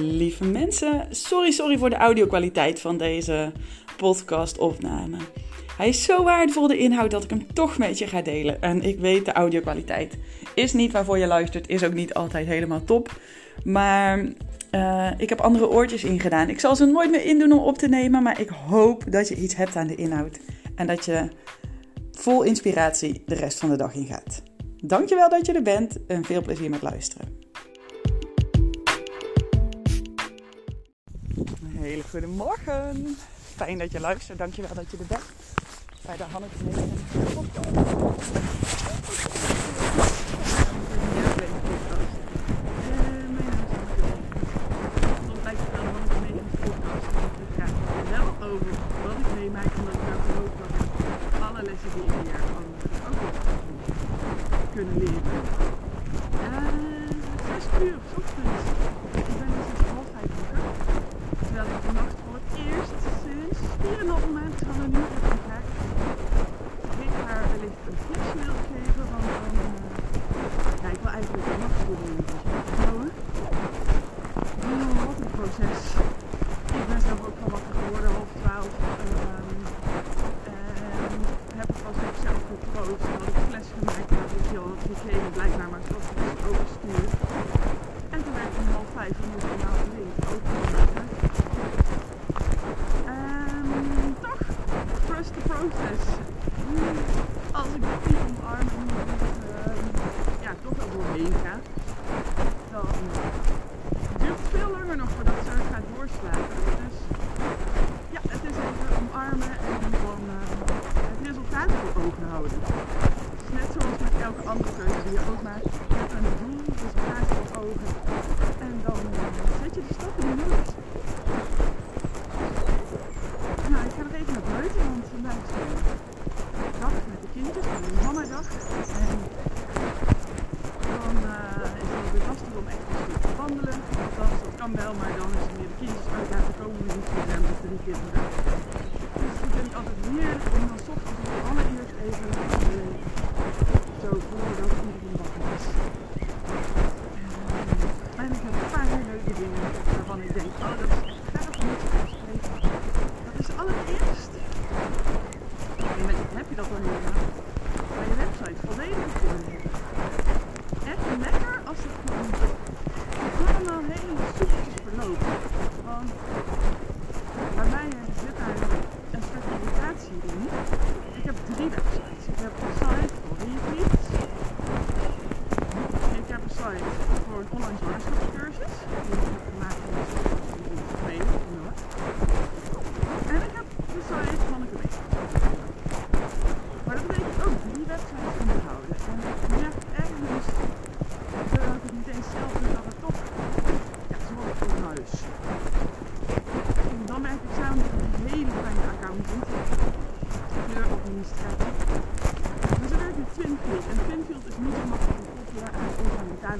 Lieve mensen, sorry, sorry voor de audio-kwaliteit van deze podcast-opname. Hij is zo waardevol, de inhoud, dat ik hem toch met je ga delen. En ik weet, de audio-kwaliteit is niet waarvoor je luistert, is ook niet altijd helemaal top. Maar uh, ik heb andere oortjes ingedaan. Ik zal ze nooit meer indoen om op te nemen, maar ik hoop dat je iets hebt aan de inhoud. En dat je vol inspiratie de rest van de dag ingaat. Dankjewel dat je er bent en veel plezier met luisteren. Hele goede morgen. Fijn dat je luistert. Dankjewel dat je er bent. Bij de Hanneke. kunnen leren. Uh, zes uur ochtends. Ik ben dus sinds half vijf wakker. Terwijl ik vannacht voor het eerst sinds 4,5 maanden van een uur heb geraakt. Ik haar wellicht een flesje wil geven, want dan... Uh, ja, ik wil eigenlijk een nachtvoeding houden. Oh, wat een proces. Ik ben zelf ook van wakker geworden, half twaalf. Um, en heb het pas ook zelf getroost. Had ik een fles gemaakt gegeven blijkbaar, maar het was dus overstuurd. En toen werd het om half vijf en moest ik nou link openmaken. Um, toch, trust the process. Als ik die omarm en uh, ja, toch wel doorheen ga, dan duurt het veel langer nog voordat ze er gaat doorslagen. Dus ja, het is even omarmen en dan uh, het resultaat voor ogen houden net zoals met elke andere keuze die je ook maakt, met een doel, dus voor ogen. En dan uh, zet je de stappen die nodig Nou, ik ga nog even naar buiten, want vandaag is de dag met de kindjes, een mama dag. En dan uh, is het weer lastig om echt te wandelen. Althans, dat kan wel, maar dan is het meer de kindjes uit laten komen. We niet hem drie dag. Dus ik vind het altijd heerlijk om dan ochtends allereerst even Thank you.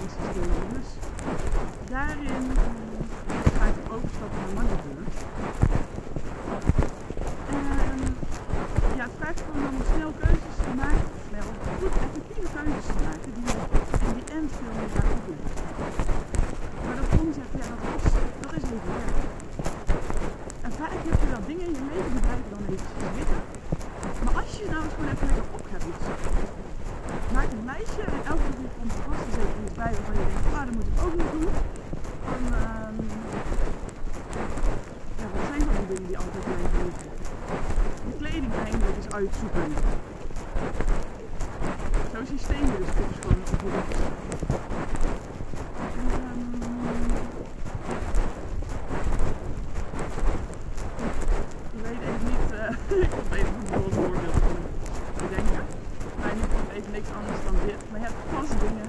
Betalingssystemen. Dus daarin ga ik overstappen naar Moneybird. En ja, het vraagt gewoon om snel keuzes te maken. Snel, goed effectieve keuzes te maken die je in die end veel meer gaat opleggen. Maar dat omzet, ja, dat, kost, dat is even werk. En vaak heb je wel dingen in je leven die blijven dan even zitten. Maar als je nou eens gewoon even lekker op gaat lossen. Maak een lijstje en elke keer komt er vast zeker iets bij waarvan je denkt, ah, dat moet ik ook nog doen. En, ja, wat zijn dan die dingen die altijd blijven liggen? Je kleding eindelijk eens uitzoeken. Zo'n systeem dus op je ik weet even niet, uh, ik kan even een bijvoorbeeld voorbeeld bedenken. Maar nu komt even niks anders dan dit. Maar je hebt vast dingen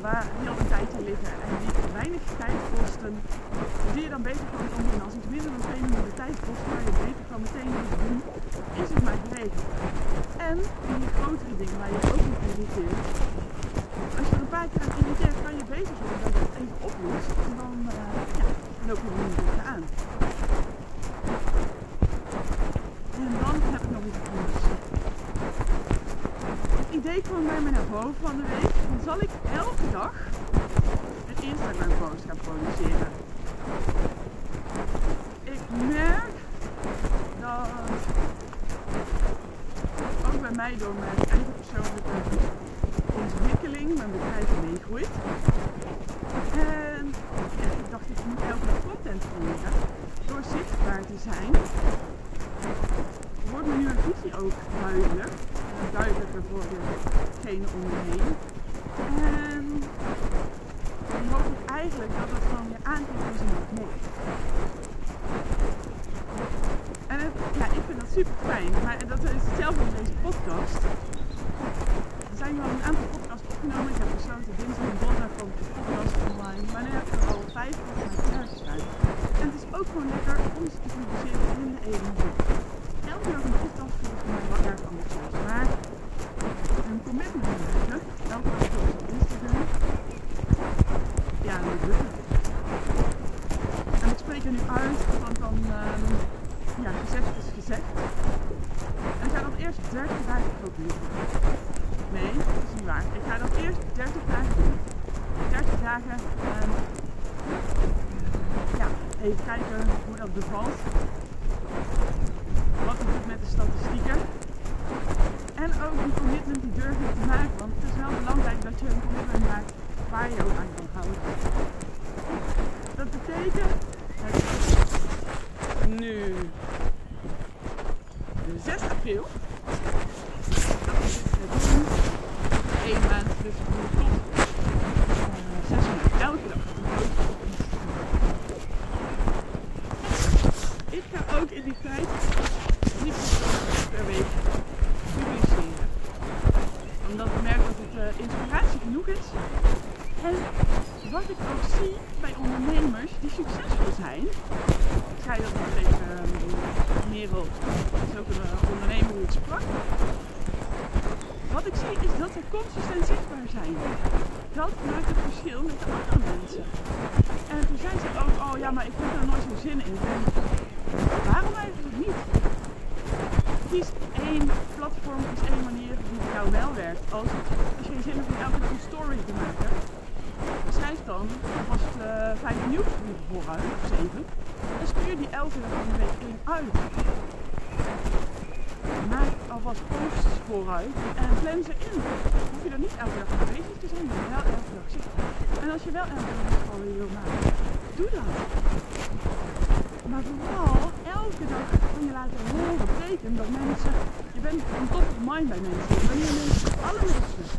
waar die al een tijdje liggen en die weinig tijd kosten. Die je dan beter kan doen. Als iets minder dan 2 minuten tijd kost, waar je beter kan meteen iets doen, is het maar geregeld. En die grotere dingen waar je ook niet irriteert. Als je er een paar keer aan irriteert, kan je beter zorgen dat je het even oplost. En dan, uh, ja, loop je er niet aan. En dan heb ik nog iets anders. Het idee kwam bij me naar boven van de week. Dan zal ik elke dag een Instagram post gaan produceren. ik merk dat ook bij door mijn eigen persoonlijke ontwikkeling mijn bedrijf meegroeit. En ik dacht, ik moet elke content creëren. Door zichtbaar te zijn, wordt nu een visie ook duidelijk. Duidelijker voor degene om me heen. En dan hoop ik eigenlijk dat het van je magneet. En het, ja, ik vind dat super fijn. Maar dat is hetzelfde in deze podcast. Er zijn al een aantal podcasts opgenomen. Ik heb besloten dinsdag en donderdag komt de podcast online. Maar nu heb ik er al vijf op mijn. En het is ook gewoon lekker om ze te publiceren in de ene Elke dag een podcast volgens mij wat erg ambitieus. Maar een commitment maken. Elke dag op Instagram. Ja, dat lukt het. En ik spreek er nu uit, want dan uh, ja, gezegd is gezegd. En ik ga dat eerst 30 dagen proberen. Nee, dat is niet waar. Ik ga dat eerst 30 dagen doen. 30 En, ja, even kijken hoe dat bevalt. Wat het doet met de statistieken. En ook een commitment die durf te maken. Want het is wel belangrijk dat je een commitment maakt waar je ook aan kan houden. Dat betekent het nu 6 april. Dat is het doen. 1 maand dus tot uh, 6 maanden. Elke dag. Ik ga ook in die tijd podcasts per week publiceren. Omdat ik merk dat het uh, inspiratie genoeg is. En wat ik ook zie bij ondernemers die succesvol zijn. Ik zei dat tegen uh, Merel, dat is ook een ondernemer die ik sprak. Wat ik zie is dat ze consistent zichtbaar zijn. Dat maakt het verschil met de andere mensen. En toen zei ze ook, oh ja, maar ik heb er nooit zo'n zin in. En waarom eigenlijk niet? Kies één platform, kies één manier die voor jou wel werkt. Als, je geen zin hebt om elke dag een story te maken, schrijf dan alvast uh, vijf nieuwsbrieven vooruit, of zeven. En stuur die elke dag van de week uit. Maak alvast posts vooruit en plan ze in. Hoef je er niet elke dag bezig te zijn, maar wel elke dag zitten. En als je wel elke dag een wil maken, doe dat. Maar vooral elke dag kan je laten horen, betekent dat mensen, je bent on top of mind bij mensen. Wanneer mensen, alle mensen,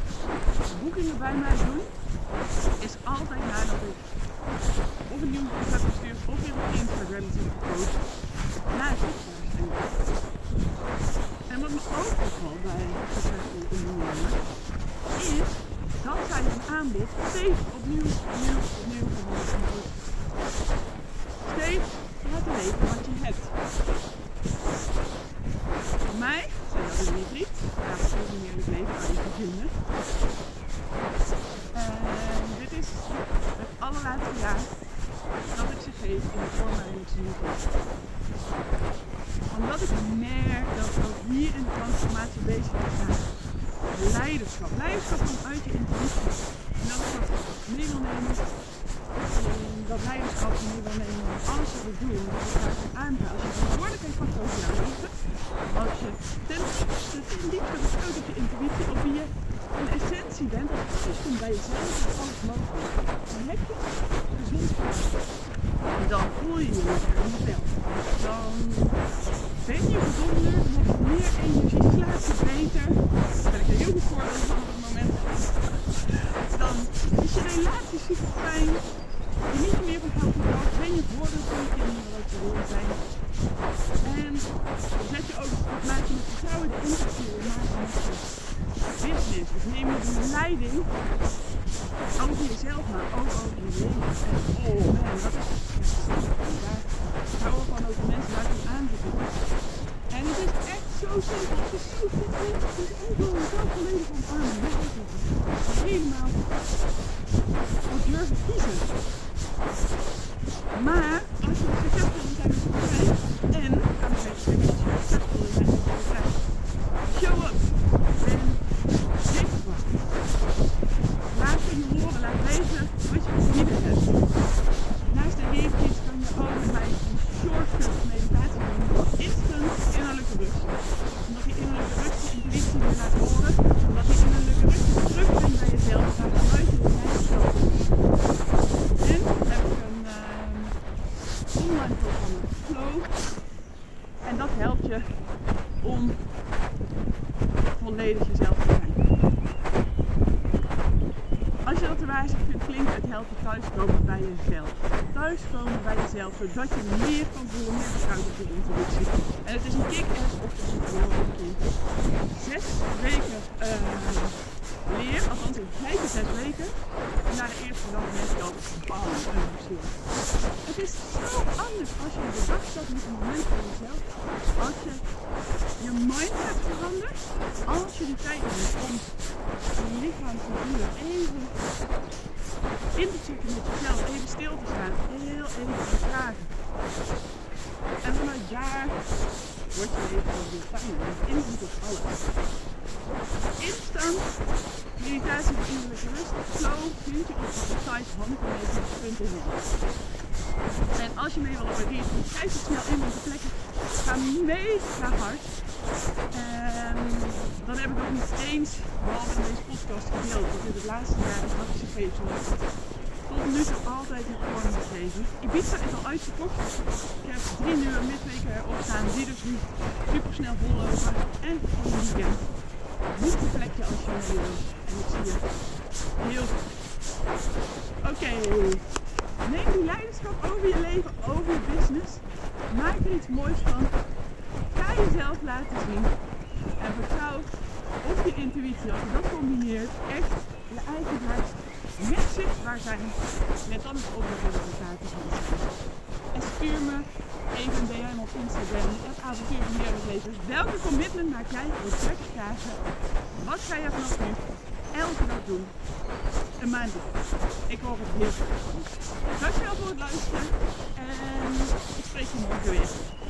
boekingen bij mij doen, is altijd nadat ik of een nieuw heb gestuurd of op Instagram heb gepost. Na het En wat me ook opvalt bij succesvolle ondernemers, is dat zij hun aanbod steeds opnieuw, opnieuw, opnieuw verhogen. Steeds laten weten wat je hebt. Voor mij zijn dat een retreat. Heb ik meer het leven aan te vinden. En dit is het allerlaatste jaar dat ik ze geef in de vorm waarin ik ze nu geef. Omdat ik merk dat hier in de transformatie bezig zijn. Leiderschap. Leiderschap komt uit je intuïtie. En dat is wat middelnemers dat leiderschap en middelnemen alles wat we doen, dat we daar aangaan. Als je verantwoordelijkheid pakt over jouw leven, als je ten ten diepste vertrouwt op je intuïtie, op wie je in essentie bent, als je terugkomt bij jezelf, is alles mogelijk. Dan heb je gezond dan voel je je in je vel. Dan ben je gezonder, heb je meer energie, slaap je beter. Daar ben ik een heel goed voorbeeld van op het moment. Dan is je relatie super fijn. Je meer van elke dag. Ben je voorbeeld voor je kinderen wat je wil zijn. En zet je ook, maak je met vertrouwen de impact die je met je business. Dus neem je de leiding over jezelf, maar ook over je leven. En oh man, dat is daar houden van over mensen waar ik aan doen. En het is echt zo simpel. Het is zo simpel. Het is enkel zelf volledig omarmen. Helemaal voor durven kiezen. Maar als je succesvol wil zijn met je bedrijf en aan de mensen dat je succesvol wil zijn met je bedrijf, show up. En zichtbaar. Laat je horen, laat weten wat je te bieden hebt. Naast de retreat waar ik vind klinkt, het helpt je thuiskomen bij jezelf. Thuiskomen bij jezelf, zodat je meer kan voelen, meer vertrouwt op introductie. En het is een kick-ass ochtend voor kind. Zes weken uh, leer, althans in vijf zes weken. En na de eerste dag merk je al bam, een verschil. Het is zo anders als je de dag staat met een moment voor jezelf. Als je je mindset verandert, als je de tijd neemt om je lichaam te voelen, even in te checken met jezelf, even stil te staan, heel even te vragen. En vanuit daar word je even weer fijner, met invloed op alles. Instant meditatie voor innerlijke rust, flow, vind je op de site handbeweging.nl. En als je mee wil op een rit, schrijf je snel in, want de plekken gaan mega hard. En dan heb ik ook niet eens, behalve in deze podcast gedeeld, dat in het laatste jaar een gegeven tot nu toe altijd in vorm gegeven. Ibiza is al uitverkocht. Ik heb drie uur midweken erop staan, die dus niet super snel vollopen. En voor een weekend. Niet een plekje als je wil. En ik zie je heel goed. Oké, neem die leiderschap over je leven, over je business. Maak er iets moois van. Ga jezelf laten zien. En vertrouw op je intuïtie. Als je dat combineert, echt je eigen hart met zichtbaar zijn. Net dan is ook de resultaten van En stuur me even een DM op Instagram, het avontuur van Heerlijk Welke commitment maak jij voor 30 dagen? Wat ga je vanaf nu elke dag doen? Doen. Ik hoor het heel graag van Dankjewel voor het luisteren en ik spreek je morgen weer.